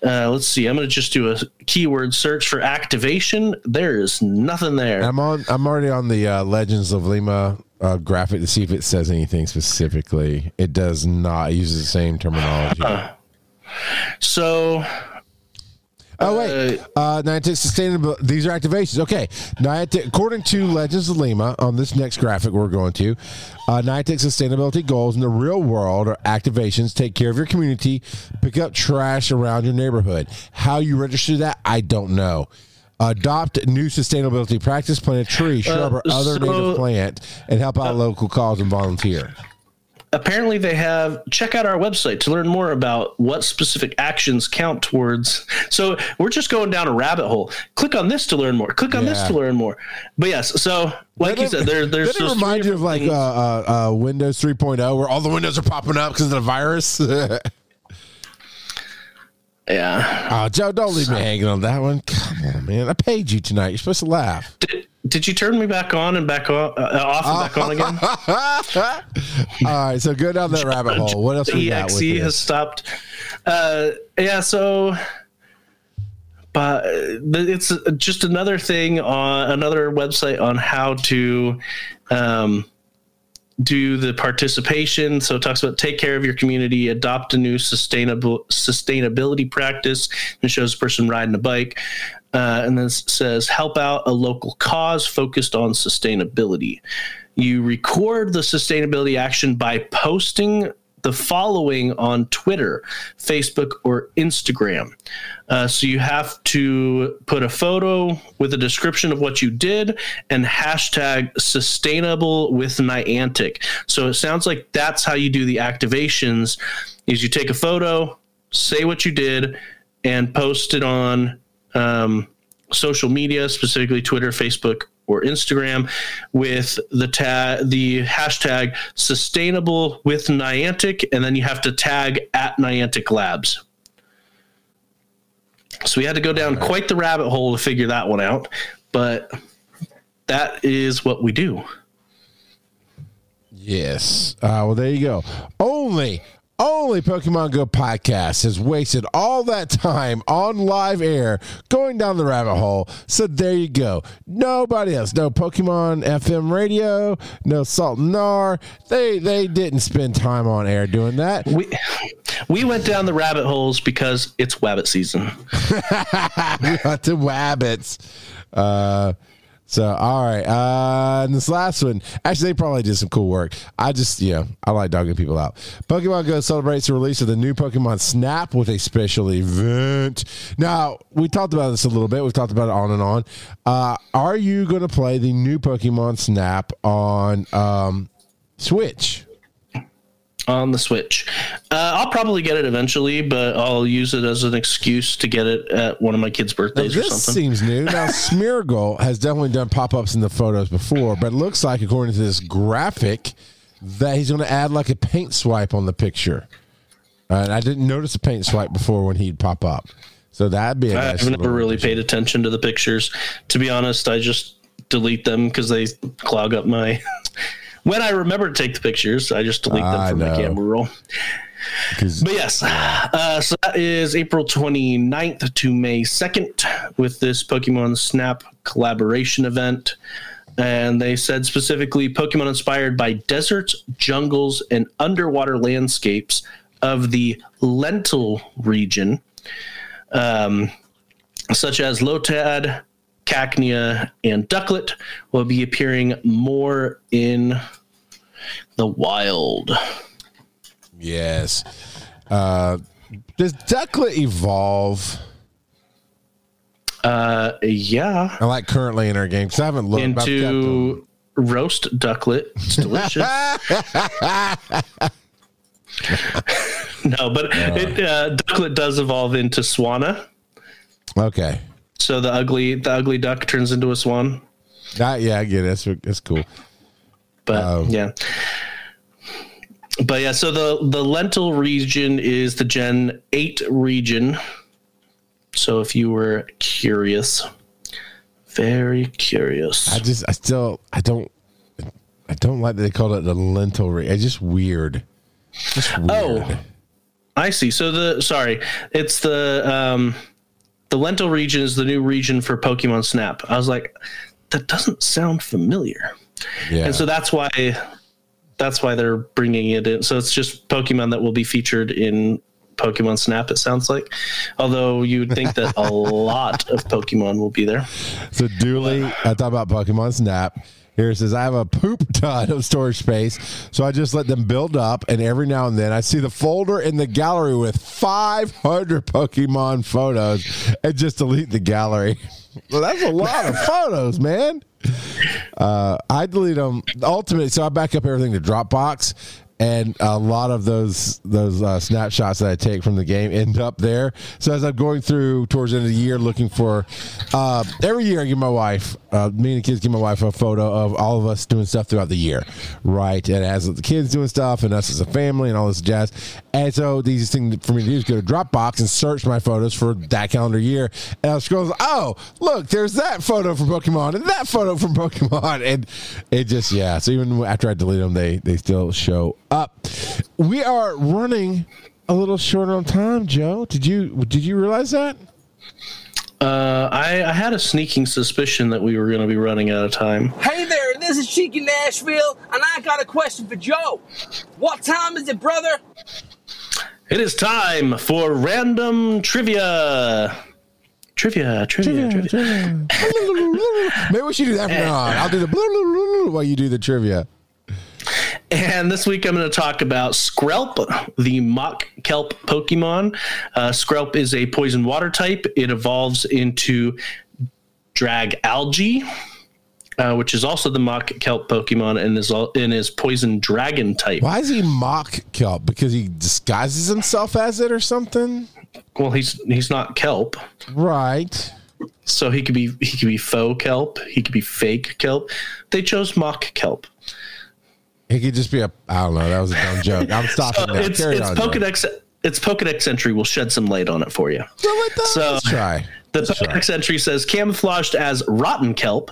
Uh, let's see. I'm going to just do a keyword search for activation. There is nothing there. I'm on. I'm already on the uh, Legends of Lima uh, graphic to see if it says anything specifically. It does not. It uses the same terminology. So Oh wait, uh, Niantic sustainable. These are activations. Okay, Niantic. According to Legends of Lima, on this next graphic we're going to, uh, Niantic sustainability goals in the real world are activations. Take care of your community. Pick up trash around your neighborhood. How you register that, I don't know. Adopt new sustainability practice. Plant a tree, shrub, or other so- native plant, and help out local cause and volunteer. Apparently they have check out our website to learn more about what specific actions count towards so we're just going down a rabbit hole click on this to learn more click on this to learn more but yes so like you said there, there's it remind you of like uh, uh, uh, Windows 3.0 where all the windows are popping up because of the virus? Yeah. Oh, Joe, don't leave me hanging on that one. Come on, man. I paid you tonight. You're supposed to laugh. did, did you turn me back on and back on, uh, off and back on again? All right, so go down that rabbit hole. What else we got with exe has stopped. Uh yeah so but it's just another thing on another website on how to um do the participation. So it talks about take care of your community adopt a new sustainable sustainability practice and shows a person riding a bike uh, and then says help out a local cause focused on sustainability you record the sustainability action by posting the following on Twitter, Facebook, or Instagram. Uh, so you have to put a photo with a description of what you did and hashtag sustainable with Niantic. So it sounds like that's how you do the activations is you take a photo, say what you did, and post it on um, social media, specifically Twitter, Facebook, or Instagram, with the tag, the hashtag sustainable with Niantic, and then you have to tag at Niantic Labs. So we had to go down quite the rabbit hole to figure that one out. But that is what we do. Yes. Uh, well, there you go. Only, only Pokemon Go podcast has wasted all that time on live air going down the rabbit hole. So there you go. Nobody else. No Pokemon FM radio. No Salt and Nar. They they didn't spend time on air doing that. We we went down the rabbit holes because it's Wabbit season. we got the wabbits. Uh, so all right, uh, and this last one, actually, they probably did some cool work. I just, yeah, I like dogging people out. Pokemon Go celebrates the release of the new Pokemon Snap with a special event. Now, we talked about this a little bit. We've talked about it on and on. Uh, are you going to play the new Pokemon Snap on um, Switch? On the Switch. Uh, I'll probably get it eventually, but I'll use it as an excuse to get it at one of my kids' Now, birthdays or this something. seems new. Now, Smeargle has definitely done pop ups in the photos before, but it looks like, according to this graphic, that he's going to add like a paint swipe on the picture. Uh, and I didn't notice a paint swipe before when he'd pop up. So that'd be a nice I've never really addition. paid attention to the pictures. To be honest, I just delete them because they clog up my. when I remember to take the pictures, I just delete them from know. my camera roll. But yes, uh, so that is April 29th to May 2nd with this Pokemon Snap collaboration event. And they said specifically Pokemon inspired by deserts, jungles, and underwater landscapes of the Lental region, um, such as Lotad, Cacnea, and Ducklett, will be appearing more in the wild. Yes. Uh, does Ducklett evolve? Uh, yeah. I like currently in our game because I haven't looked. but I've kept them. into roast ducklet. It's delicious. no, but it, uh, Ducklett does evolve into Swanna. Okay. So the ugly, the ugly duck turns into a swan. Uh, yeah, I get it. That's, that's cool. But Oh. yeah, but yeah. So the the Lental region is the Gen Eight region. So if you were curious, very curious. I just, I still, I don't, I don't like that they called it the Lental. region. it's just weird. Just weird. Oh. I see. So the sorry, it's the um the Lental region is the new region for Pokemon Snap. I was like, that doesn't sound familiar, yeah. and so that's why that's why they're bringing it in. So it's just Pokemon that will be featured in Pokemon Snap. It sounds like, although you would think that a lot of Pokemon will be there. So Dooley, I thought about Pokemon Snap. Here it says I have a poop ton of storage space, so I just let them build up, and every now and then I see the folder in the gallery with 500 Pokemon photos, and just delete the gallery. Well, that's a lot of photos, man. Uh, I delete them. Ultimately, so I back up everything to Dropbox, and a lot of those those uh, snapshots that I take from the game end up there. So as I'm going through towards the end of the year, looking for uh, every year, I give my wife, uh, me and the kids, give my wife a photo of all of us doing stuff throughout the year, right? And has the kids doing stuff and us as a family and all this jazz. And so the easiest thing for me to do is go to Dropbox and search my photos for that calendar year. And I scroll, oh, look, there's that photo from Pokemon and that photo from Pokemon. And it just, yeah. So even after I delete them, they, they still show up. We are running a little short on time, Joe. Did you did you realize that? Uh, I, I had a sneaking suspicion that we were going to be running out of time. Hey there, this is Cheeky Nashville, and I got a question for Joe. What time is it, brother? It is time for random trivia. Trivia, trivia, trivia. Maybe we should do that from now on. I'll do the blue, blue, blue, blue while you do the trivia. And this week I'm going to talk about Skrelp, the mock kelp Pokemon. Uh, Skrelp is a poison water type. It evolves into Dragalge, uh, which is also the mock kelp Pokemon, and is all, and is poison dragon type. Why is he mock kelp? Because he disguises himself as it or something? Well, he's he's not kelp, Right. so he could be he could be faux kelp. He could be fake kelp. They chose mock kelp. He could just be a. I don't know. That was a dumb joke. I'm stopping now. it's Carry it's on, Joe. Pokedex its Pokedex entry will shed some light on it for you. So- let's try. The Let's try. Pokedex entry says camouflaged as rotten kelp,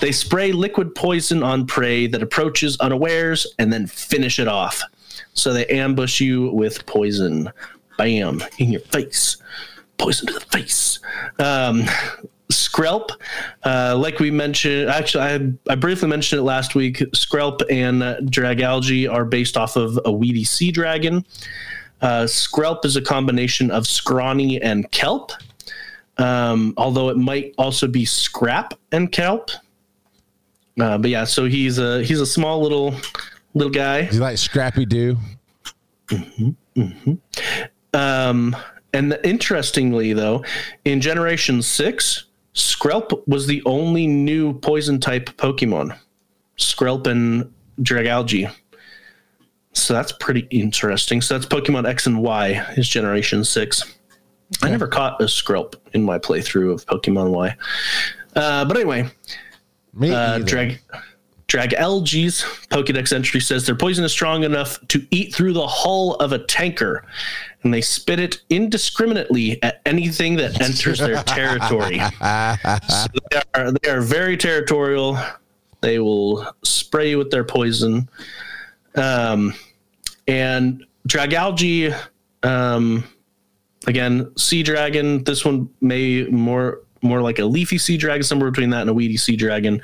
they spray liquid poison on prey that approaches unawares and then finish it off. So they ambush you with poison. Bam, in your face. Poison to the face. Um, Skrelp, uh, like we mentioned, actually, I, I briefly mentioned it last week. Skrelp and uh, Dragalge are based off of a weedy sea dragon. Uh, Skrelp is a combination of scrawny and kelp um, although it might also be scrap and kelp. Uh, but yeah, so he's a he's a small little little guy. You like Scrappy Doo? Um, and interestingly, though, in Generation Six, Skrelp was the only new poison type Pokemon. Skrelp and Dragalge. So that's pretty interesting. So that's Pokemon X and Y is Generation Six. I never caught a Skrelp in my playthrough of Pokemon Y. Uh, but anyway, Me uh, either. drag Dragalge's Pokedex entry says their poison is strong enough to eat through the hull of a tanker, and they spit it indiscriminately at anything that enters their territory. so they are they are very territorial. They will spray you with their poison. Um, and Dragalge, um, again, sea dragon. This one may more more like a leafy sea dragon, somewhere between that and a weedy sea dragon.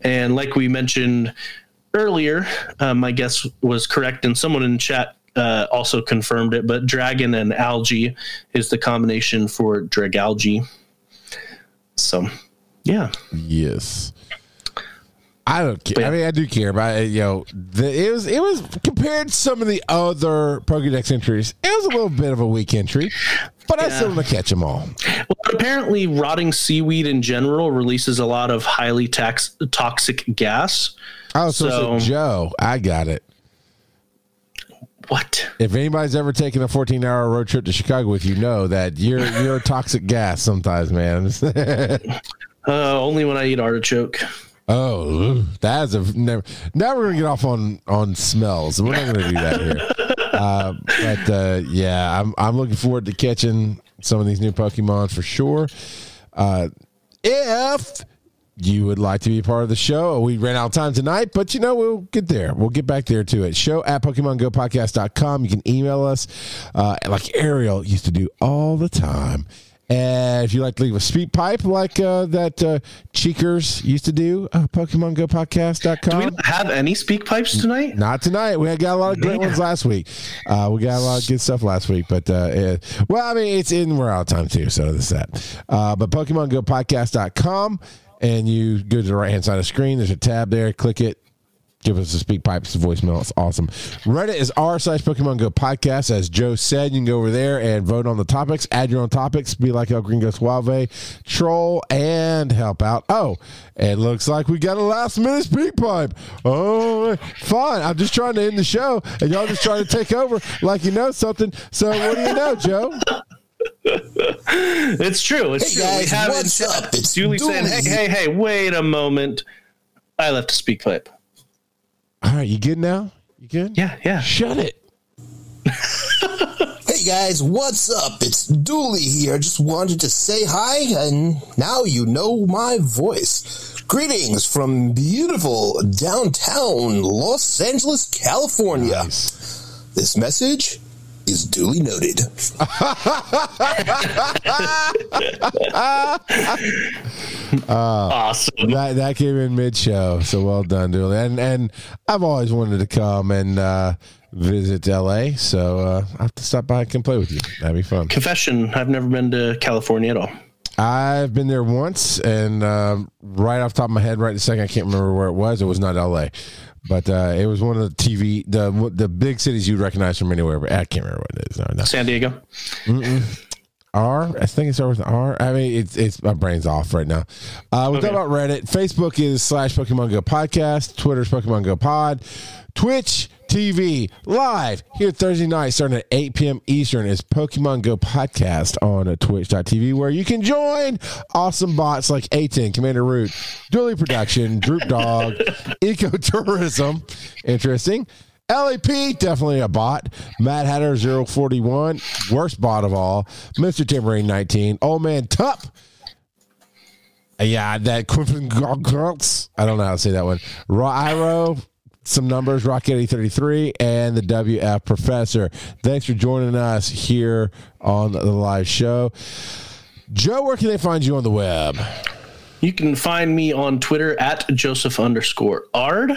And like we mentioned earlier, um, my guess was correct, and someone in chat uh, also confirmed it. But dragon and algae is the combination for dragalge. So, yeah, Yes. I don't care. But- I mean, I do care, but you know, the, it was it was compared to some of the other Pokedex entries. It was a little bit of a weak entry, but I still want to catch them all. Well, apparently, rotting seaweed in general releases a lot of highly tax- toxic gas. Oh, So- so Joe, I got it. What? If anybody's ever taken a 14 hour road trip to Chicago with you, know that you're you're a toxic gas sometimes, man. Uh, only when I eat artichoke. oh, that's a never. Now we're gonna get off on on smells. We're not gonna do that here. Uh, but uh, yeah, I'm I'm looking forward to catching some of these new Pokemon for sure. Uh, if you would like to be a part of the show, we ran out of time tonight, but you know, we'll get there. We'll get back there to it. Show at PokemonGoPodcast.com. You can email us uh, like Ariel used to do all the time. And if you like to leave a speak pipe like uh, that uh, Cheekers used to do, uh, Do we PokemonGoPodcast.com. not have any speak pipes tonight? Not tonight. We got a lot of great Man. ones last week. Uh, we got a lot of good stuff last week, but uh, it, well, I mean, it's in. We're out of time too, so that's that. Uh, but PokemonGoPodcast.com, and you go to the right hand side of the screen. There's a tab there. Click it. Give us a speak pipes voicemail. It's awesome. Reddit is r slash Pokemon Go podcast. As Joe said, you can go over there and vote on the topics. Add your own topics. Be like El Gringo Suave, troll, and help out. Oh, it looks like we got a last minute speak pipe. Oh, fine. I'm just trying to end the show, and y'all just trying to take over like you know something. So what do you know, Joe? It's true. It's Hey true. guys, we have what's it. up? It's Dooley saying, "Hey, hey, hey, wait a moment. I left a speak pipe." All right, you good now? You good? Yeah, yeah. Shut it. Hey guys, what's up? It's Dooley here. Just wanted to say hi, and now you know my voice. Greetings from beautiful downtown Los Angeles, California. Nice. This message is duly noted. Awesome. That that came in mid show, so well done, Dooley. And and I've always wanted to come and uh, visit LA, so uh, I have to stop by and play with you. That'd be fun. Confession: I've never been to California at all. I've been there once, and um, right off the top of my head, right this second, I can't remember where it was. It was not LA, but uh, it was one of the TV the the big cities you'd recognize from anywhere. But I can't remember what it is. No, no. San Diego. R. I think it starts with R. I mean, it's it's my brain's off right now. Uh, we Okay. talk about Reddit. Facebook is slash Pokemon Go podcast. Twitter's Pokemon Go Pod. Twitch TV live here Thursday night starting at 8 p.m. Eastern is Pokemon Go podcast on Twitch.tv where you can join awesome bots like A10, Commander Root, Dooley Production, Droop Dog, Ecotourism. Interesting. LAP, definitely a bot. Matt Hatter 041, worst bot of all. Mr. Tambourine 19. Old Man Tup. Yeah, that Quiffin Girls. I don't know how to say that one. Raw Iro, some numbers, Rock 8033, and the WF Professor. Thanks for joining us here on the live show. Joe, where can they find you on the web? You can find me on Twitter at Joseph underscore Ard.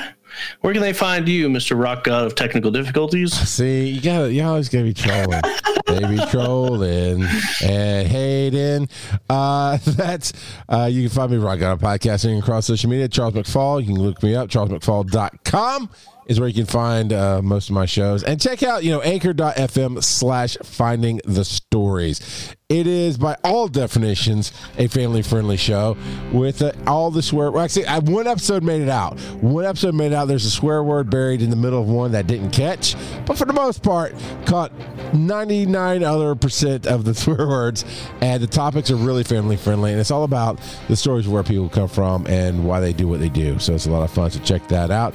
Where can they find you, Mr. Rock God of Technical Difficulties? See, you gotta, you always gotta be trolling. they be trolling and hating. Uh, that's uh, you can find me rock on podcasting across social media. Charles McFall. You can look me up. CharlesMcFall.com is where you can find uh, most of my shows and check out you know anchor.fm slash finding the stories it is by all definitions a family friendly show with uh, all the swear well, actually I, one episode made it out. One episode made it out. There's a swear word buried in the middle of one that didn't catch but for the most part caught 99 other percent of the swear words and the topics are really family friendly and it's all about the stories of where people come from and why they do what they do. So it's a lot of fun so check that out.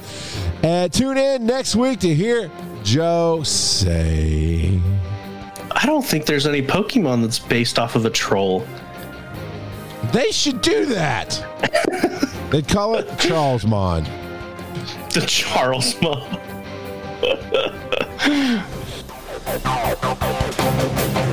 And tune in next week to hear joe say I don't think there's any Pokemon that's based off of a troll. they should do that they'd call it charlesmon The Charles Mom.